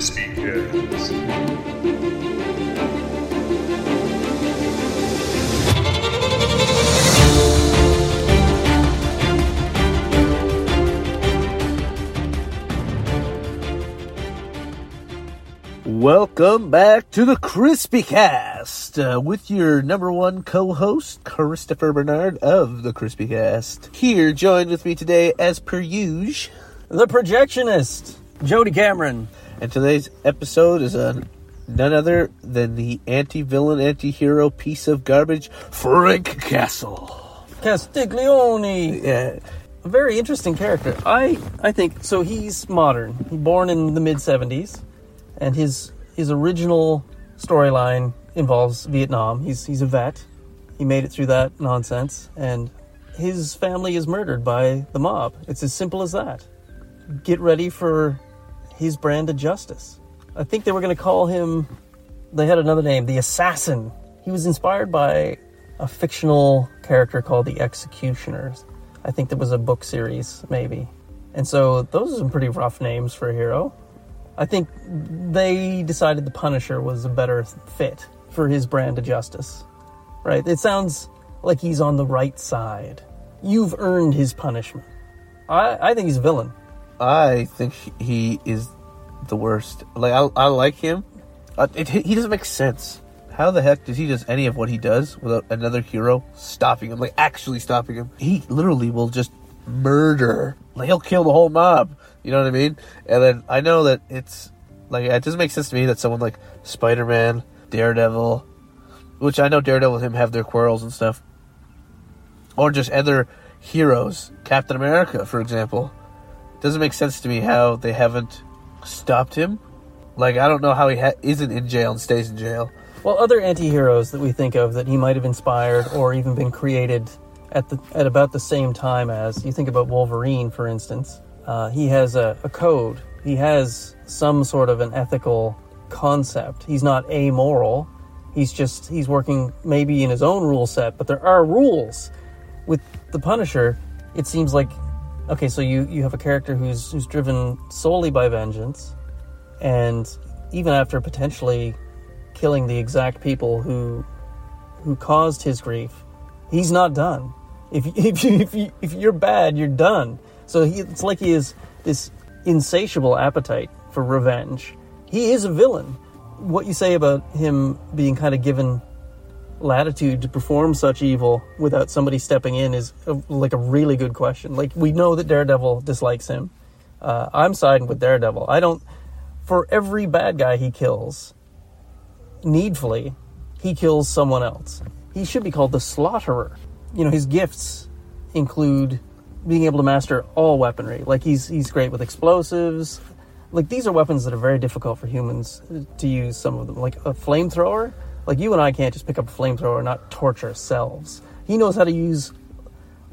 Crispy Cast. Welcome back to the Crispy Cast uh, with your number one co-host Christopher Bernard of the Crispy Cast. Here, joined with me today, as per usual, The projectionist, Jody Cameron. And today's episode is a none other than the anti-villain, anti-hero piece of garbage, Frank Castle. Castiglione. Yeah, A very interesting character. I I think so he's modern. Born in the mid 70s and his his original storyline involves Vietnam. He's he's a vet. He made it through that nonsense and his family is murdered by the mob. It's as simple as that. Get ready for his brand of justice. I think they were going to call him they had another name, the assassin. He was inspired by a fictional character called the Executioners. I think there was a book series, maybe. And so those are some pretty rough names for a hero. I think they decided the Punisher was a better fit for his brand of justice. Right? It sounds like he's on the right side. You've earned his punishment. I, I think he's a villain. I think he is the worst. Like I, I like him. Uh, it, he doesn't make sense. How the heck does he does any of what he does without another hero stopping him? Like actually stopping him? He literally will just murder. Like he'll kill the whole mob. You know what I mean? And then I know that it's like it doesn't make sense to me that someone like Spider Man, Daredevil, which I know Daredevil and him have their quarrels and stuff, or just other heroes, Captain America, for example doesn't make sense to me how they haven't stopped him. Like I don't know how he ha- isn't in jail and stays in jail. Well, other anti-heroes that we think of that he might have inspired or even been created at the at about the same time as you think about Wolverine, for instance. Uh, he has a, a code. He has some sort of an ethical concept. He's not amoral. He's just he's working maybe in his own rule set, but there are rules. With the Punisher, it seems like okay, so you you have a character who's who's driven solely by vengeance, and even after potentially killing the exact people who who caused his grief, he's not done. If if you, if, you, if you're bad, you're done. So he, it's like he has this insatiable appetite for revenge. He is a villain. What you say about him being kind of given latitude to perform such evil without somebody stepping in is a, like a really good question. Like we know that Daredevil dislikes him. Uh, I'm siding with Daredevil. I don't. For every bad guy he kills, needfully, he kills someone else. He should be called the Slaughterer. You know, his gifts include being able to master all weaponry. Like he's he's great with explosives. Like these are weapons that are very difficult for humans to use. Some of them, like a flamethrower. Like you and I can't just pick up a flamethrower and not torch ourselves. He knows how to use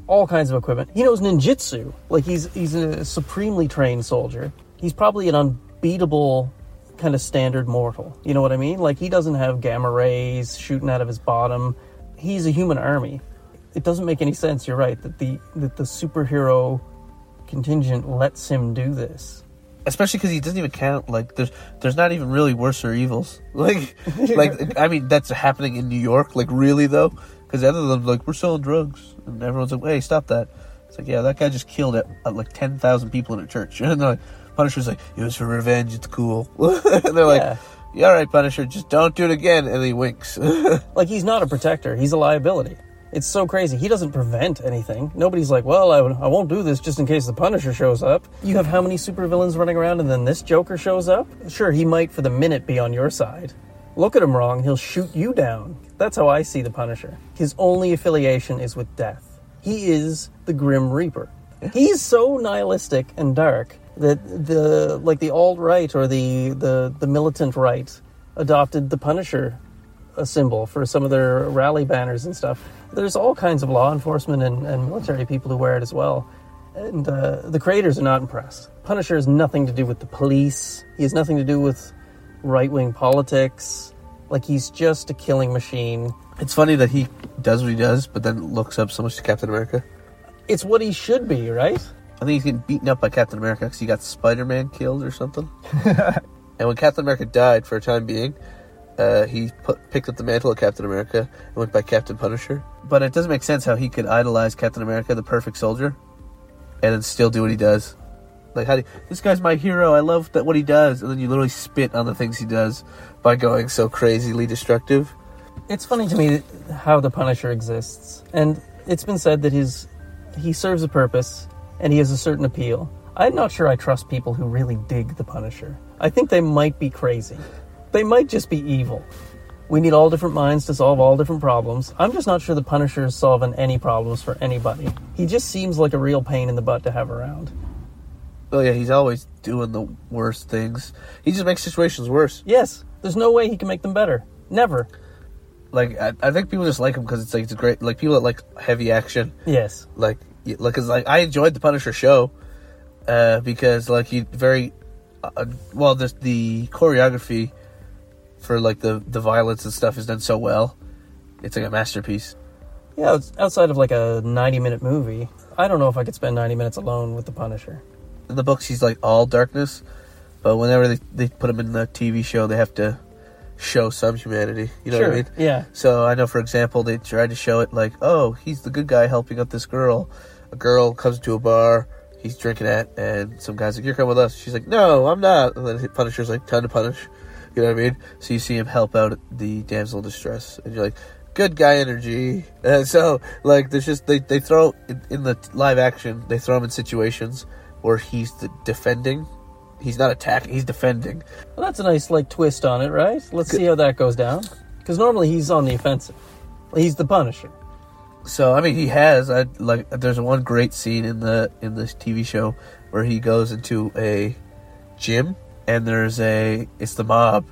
all kinds of equipment. He knows ninjutsu. Like he's he's a supremely trained soldier. He's probably an unbeatable kind of standard mortal. You know what I mean? Like he doesn't have gamma rays shooting out of his bottom. He's a human army. It doesn't make any sense. You're right that the that the superhero contingent lets him do this. Especially because he doesn't even count. Like there's there's not even really worse or evils. Like like I mean that's happening in New York. Like really though, because other than like we're selling drugs and everyone's like, hey, stop that. It's like yeah, that guy just killed it, uh, like ten thousand people in a church. And like, Punisher's like, it was for revenge. It's cool. and they're like, Yeah. yeah, all right, Punisher, just don't do it again. And he winks. Like he's not a protector. He's a liability. It's so crazy. He doesn't prevent anything. Nobody's like, well, I, I won't do this just in case the Punisher shows up. You have how many supervillains running around and then this Joker shows up? Sure, he might for the minute be on your side. Look at him wrong, he'll shoot you down. That's how I see the Punisher. His only affiliation is with death. He is the Grim Reaper. He's so nihilistic and dark that the like the alt right or the, the the militant right adopted the Punisher a symbol for some of their rally banners and stuff. There's all kinds of law enforcement and, and military people who wear it as well. And uh, the creators are not impressed. Punisher has nothing to do with the police, he has nothing to do with right wing politics. Like, he's just a killing machine. it's funny that he does what he does, but then looks up so much to Captain America. It's what he should be, right? I think he's getting beaten up by Captain America because he got Spider Man killed or something. And when Captain America died for a time being, uh, he put, picked up the mantle of Captain America and went by Captain Punisher. But it doesn't make sense how he could idolize Captain America, the perfect soldier, and then still do what he does. Like, how do you, this guy's my hero? I love that what he does, and then you literally spit on the things he does by going so crazily destructive. It's funny to me how the Punisher exists, and it's been said that his he serves a purpose and he has a certain appeal. I'm not sure I trust people who really dig the Punisher. I think they might be crazy. They might just be evil. We need all different minds to solve all different problems. I'm just not sure the Punisher is solving any problems for anybody. He just seems like a real pain in the butt to have around. Oh yeah, he's always doing the worst things. He just makes situations worse. Yes, there's no way he can make them better. Never. Like I, I think people just like him because it's like it's a great like people that like heavy action. Yes. Like like cause like I enjoyed the Punisher show uh, because like he very uh, well the the choreography for like the the violence and stuff is done so well. It's like a masterpiece. Yeah, it's outside of like a 90 minute movie. I don't know if I could spend 90 minutes alone with the Punisher. In the books, he's like all darkness, but whenever they they put him in the TV show, they have to show some humanity. You know sure. what I mean? Yeah. So I know, for example, they tried to show it like, oh, he's the good guy helping out this girl. A girl comes to a bar, he's drinking at, and some guy's like, "You're coming with us." She's like, "No, I'm not." And then Punisher's like, "Time to punish." You know what I mean? So you see him help out the damsel in distress, and you're like, "Good guy energy." And so like, there's just they they throw in, in the live action, they throw him in situations where he's the defending. He's not attacking, he's defending. Well, that's a nice like twist on it, right? Let's see how that goes down. Because normally he's on the offensive. He's the Punisher. So I mean, he has. I like. There's one great scene in the in this TV show where he goes into a gym and there's a it's the mob,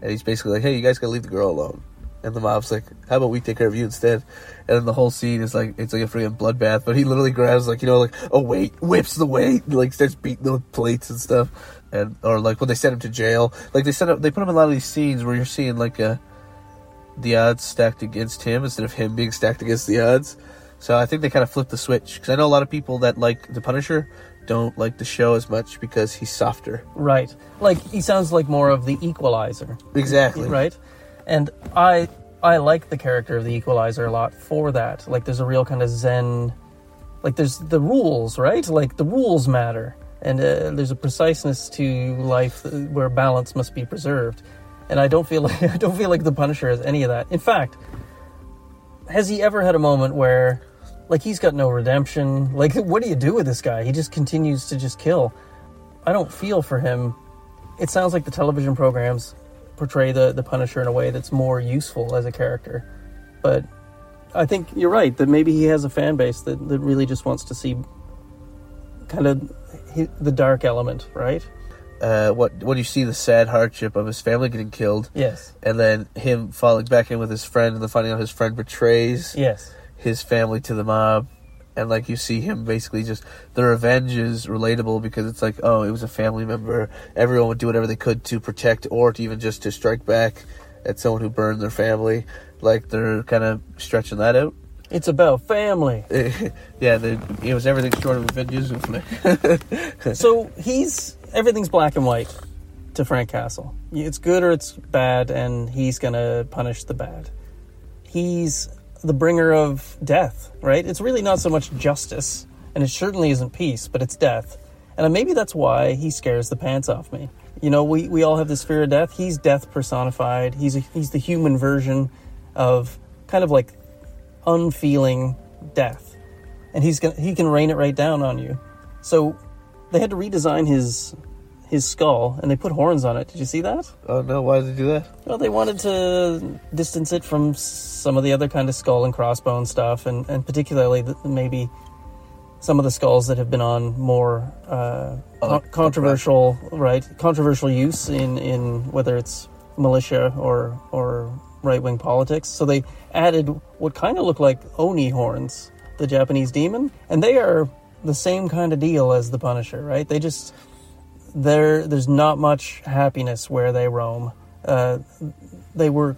and he's basically like, "Hey, you guys gotta leave the girl alone." And the mob's like, "How about we take care of you instead?" And then the whole scene is like it's like a freaking bloodbath. But he literally grabs like you know like oh, a weight, whips the weight, and, like starts beating the plates and stuff. And or like when they send him to jail, like they set up they put him in a lot of these scenes where you're seeing like a the odds stacked against him instead of him being stacked against the odds. So I think they kind of flipped the switch because I know a lot of people that like the Punisher don't like the show as much because he's softer. Right. Like he sounds like more of the equalizer. Exactly. Right? And I I like the character of the equalizer a lot for that. Like there's a real kind of zen like there's the rules, right? Like the rules matter. And uh, there's a preciseness to life where balance must be preserved. And I don't feel like I don't feel like the Punisher has any of that. In fact, has he ever had a moment where like he's got no redemption? Like what do you do with this guy? He just continues to just kill. I don't feel for him. It sounds like the television programs portray the the Punisher in a way that's more useful as a character. But I think you're right that maybe he has a fan base that, that really just wants to see kind of the dark element, right? Uh, what when you see the sad hardship of his family getting killed, Yes. and then him falling back in with his friend, and then finding out his friend betrays Yes. His family to the mob, and like you see him basically just the revenge is relatable because it's like oh it was a family member. Everyone would do whatever they could to protect or to even just to strike back at someone who burned their family. Like they're kind of stretching that out. It's about family. yeah, they- it was everything short of Avengers. so he's everything's black and white to Frank Castle. It's good or it's bad, and he's gonna punish the bad. He's the bringer of death, right? It's really not so much justice, and it certainly isn't peace, but it's death. And maybe that's why he scares the pants off me. You know, we, we all have this fear of death. He's death personified. He's a, he's the human version of kind of like unfeeling death, and he's gonna he can rain it right down on you. So they had to redesign his his skull, and they put horns on it. Did you see that? oh no, why did they do that? Well, they wanted to distance it from some of the other kind of skull and crossbone stuff, and, and particularly the, maybe some of the skulls that have been on more uh, con- controversial, right? Controversial use in, in whether it's militia or or right wing politics. So they added what kind of look like oni horns, the Japanese demon, and they are the same kind of deal as the Punisher, right? They just there there's not much happiness where they roam. Uh, they were,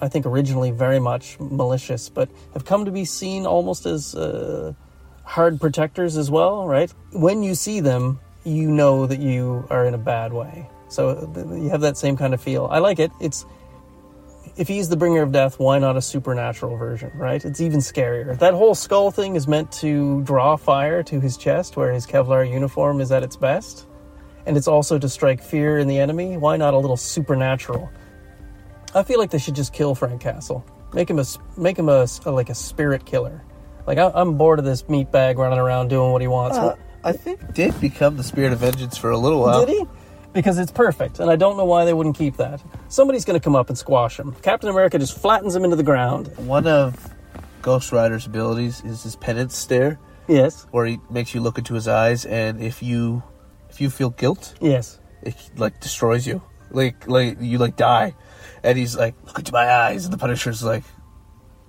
I think, originally very much malicious, but have come to be seen almost as uh, hard protectors as well. Right? When you see them, you know that you are in a bad way. So you have that same kind of feel. I like it. It's if he's the bringer of death, why not a supernatural version, right? It's even scarier. That whole skull thing is meant to draw fire to his chest, where his Kevlar uniform is at its best, and it's also to strike fear in the enemy. Why not a little supernatural? I feel like they should just kill Frank Castle. Make him a make him a, a- like a spirit killer. Like I, I'm bored of this meatbag running around doing what he wants. Uh, I think did become the spirit of vengeance for a little while. Did he? Because it's perfect, and I don't know why they wouldn't keep that. Somebody's going to come up and squash him. Captain America just flattens him into the ground. One of Ghost Rider's abilities is his penance stare, Yes, where he makes you look into his eyes, and if you if you feel guilt, yes. it like destroys you. Like like you like die, and he's like, look into my eyes, and the Punisher's like,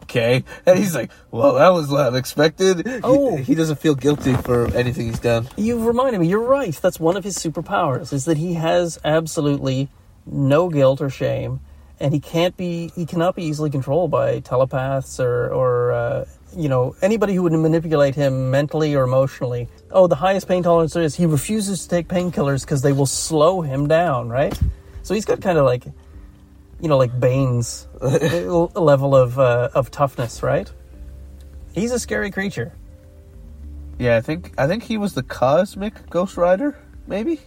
okay, and he's like, well, that was unexpected. He- Oh. he, doesn't feel guilty for anything he's done. You've reminded me. You're right. That's one of his superpowers. Is that he has absolutely no guilt or shame, and he can't be. He cannot be easily controlled by telepaths or or uh, you know anybody who would manipulate him mentally or emotionally. Oh, the highest pain tolerance there is. He refuses to take painkillers because they will slow him down. Right. So he's got kind of like, you know, like Bane's level of uh, of toughness. Right. He's a scary creature. Yeah, I think I think he was the cosmic Ghost Rider, maybe.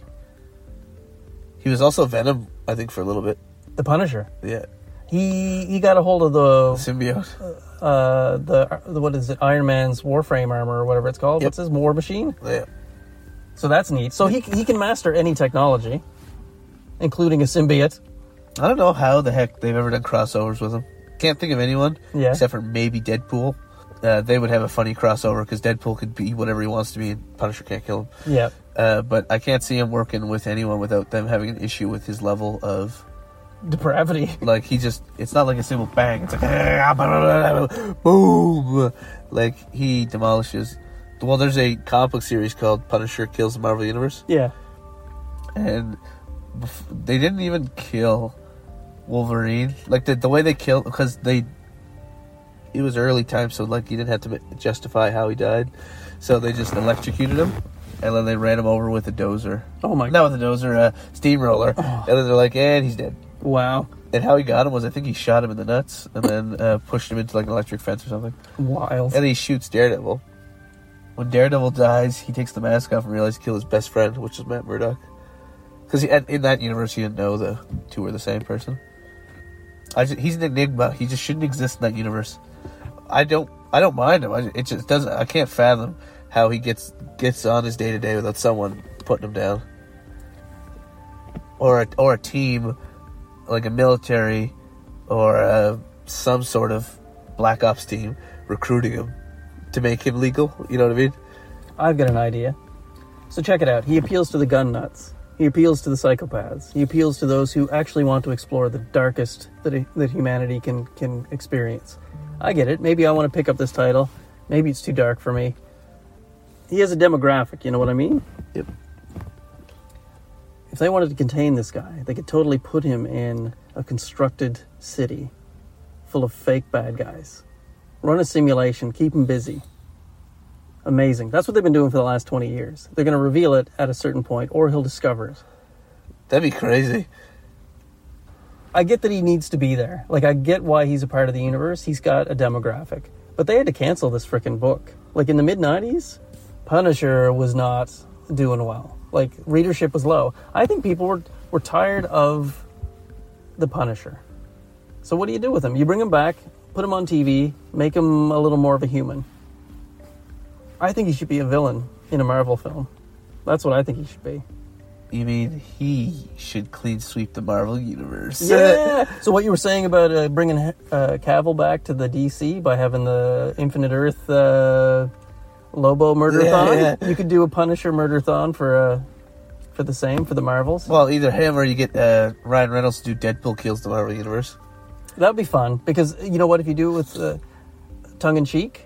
He was also Venom, I think, for a little bit. The Punisher. Yeah, He he got a hold of the symbiote. uh the, the what is it Iron Man's Warframe armor or whatever it's called. Yep. What's his War Machine? Yeah, So that's neat. So he he can master any technology, including a symbiote. I don't know how the heck they've ever done crossovers with him. Can't think of anyone Yeah. except for maybe Deadpool. Uh, they would have a funny crossover because Deadpool could be whatever he wants to be, and Punisher can't kill him. Yeah. Uh, but I can't see him working with anyone without them having an issue with his level of Depravity. like he just. It's not like a simple bang. It's like ah, boom. Like he demolishes. Well, there's a comic book series called Punisher Kills the Marvel Universe, Yeah. and they didn't even kill Wolverine. Like the the way they killed because they. It was early time, so like you didn't have to justify how he died, so they just electrocuted him, and then they ran him over with a dozer. Oh my. God. Not with a dozer, a steamroller, oh. and then they're like, and he's dead. Wow. And how he got him was, I think he shot him in the nuts and then uh, pushed him into like an electric fence or something. Wild. And he shoots Daredevil. When Daredevil dies, he takes the mask off and realizes he killed his best friend, which is Matt Murdock. Because in that universe, he didn't know the two were the same person. I just, he's an enigma. He just shouldn't exist in that universe. I don't. I don't mind him. I, it just doesn't. I can't fathom how he gets gets on his day to day without someone putting him down, or a, or a team, like a military, or uh some sort of black ops team recruiting him to make him legal. You know what I mean? I've got an idea. So check it out. He appeals to the gun nuts. He appeals to the psychopaths. He appeals to those who actually want to explore the darkest that that humanity can can experience. I get it. Maybe I want to pick up this title. Maybe it's too dark for me. He has a demographic. You know what I mean? Yep. If they wanted to contain this guy, they could totally put him in a constructed city full of fake bad guys. Run a simulation, keep him busy. Amazing. That's what they've been doing for the last 20 years. They're going to reveal it at a certain point, or he'll discover it. That'd be crazy. I get that he needs to be there. Like, I get why he's a part of the universe. He's got a demographic. But they had to cancel this freaking book. Like, in the mid 90s, Punisher was not doing well. Like, readership was low. I think people were, were tired of the Punisher. So, what do you do with him? You bring him back, put him on TV, make him a little more of a human. I think he should be a villain in a Marvel film. That's what I think he should be. You mean he should clean sweep the Marvel universe? Yeah. so what you were saying about uh, bringing uh, Cavill back to the DC by having the Infinite Earth uh, Lobo murder-thon? Yeah, yeah. You could do a Punisher murder-thon for uh, for the same for the Marvels. Well, either him or you get uh, Ryan Reynolds to do Deadpool kills the Marvel universe. That'd be fun because you know what? If you do it with uh, tongue in cheek,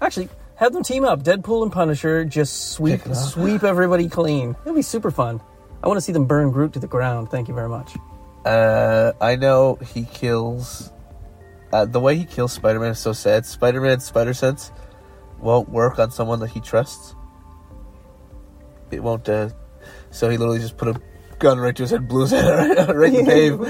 actually have them team up. Deadpool and Punisher just sweep Pick it up. sweep everybody clean. It'd be super fun. I want to see them burn Groot to the ground. Thank you very much. Uh, I know he kills. Uh, the way he kills Spider-Man is so sad. Spider Man spider sense won't work on someone that he trusts. It won't. Uh, so he literally just put a gun right to his head, blew his head right, right in the cave.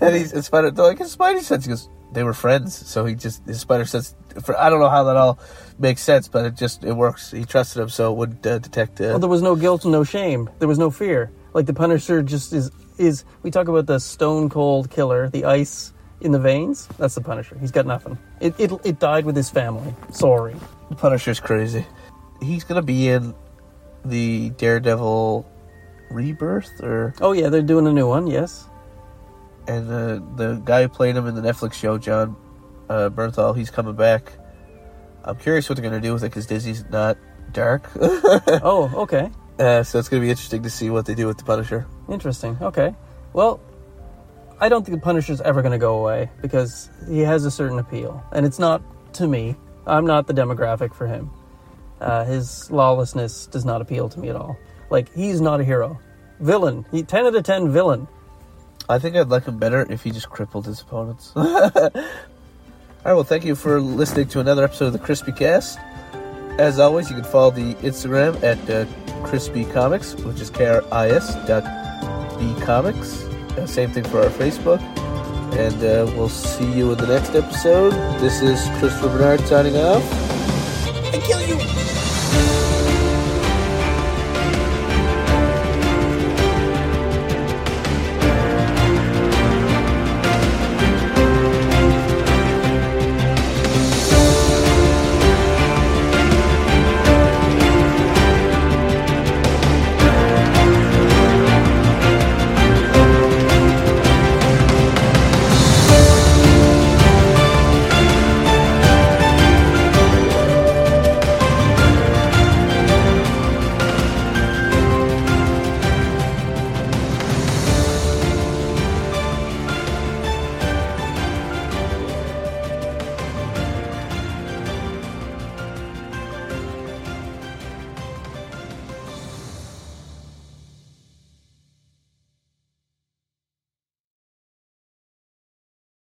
And he's and Spider. They're like his Spidey sense. He goes, they were friends, so he just his Spider sense. For I don't know how that all makes sense, but it just it works. He trusted him, so it would uh, detect. Uh, Well, there was no guilt and no shame. There was no fear. Like the Punisher just is is. We talk about the stone cold killer, the ice in the veins. That's the Punisher. He's got nothing. It it, it died with his family. Sorry. Punisher's crazy. He's gonna be in the Daredevil rebirth, or Oh yeah, they're doing a new one. Yes. and the the guy who played him in the Netflix show, Jon uh, Bernthal, he's coming back. I'm curious what they're gonna do with it because Disney's not dark, oh, okay. uh, so it's gonna be interesting to see what they do with the Punisher. Interesting. Okay. Well, I don't think the Punisher's ever going to go away because he has a certain appeal, and it's not to me. I'm not the demographic for him. Uh, his lawlessness does not appeal to me at all. Like he's not a hero, villain. He ten out of ten villain. I think I'd like him better if he just crippled his opponents. All right, well, thank you for listening to another episode of the Crispy Cast. As always, you can follow the Instagram at uh, Crispy Comics, which is K R I S dot B Comics. Uh, same thing for our Facebook. And uh, we'll see you in the next episode. This is Christopher Bernard signing off. I kill you.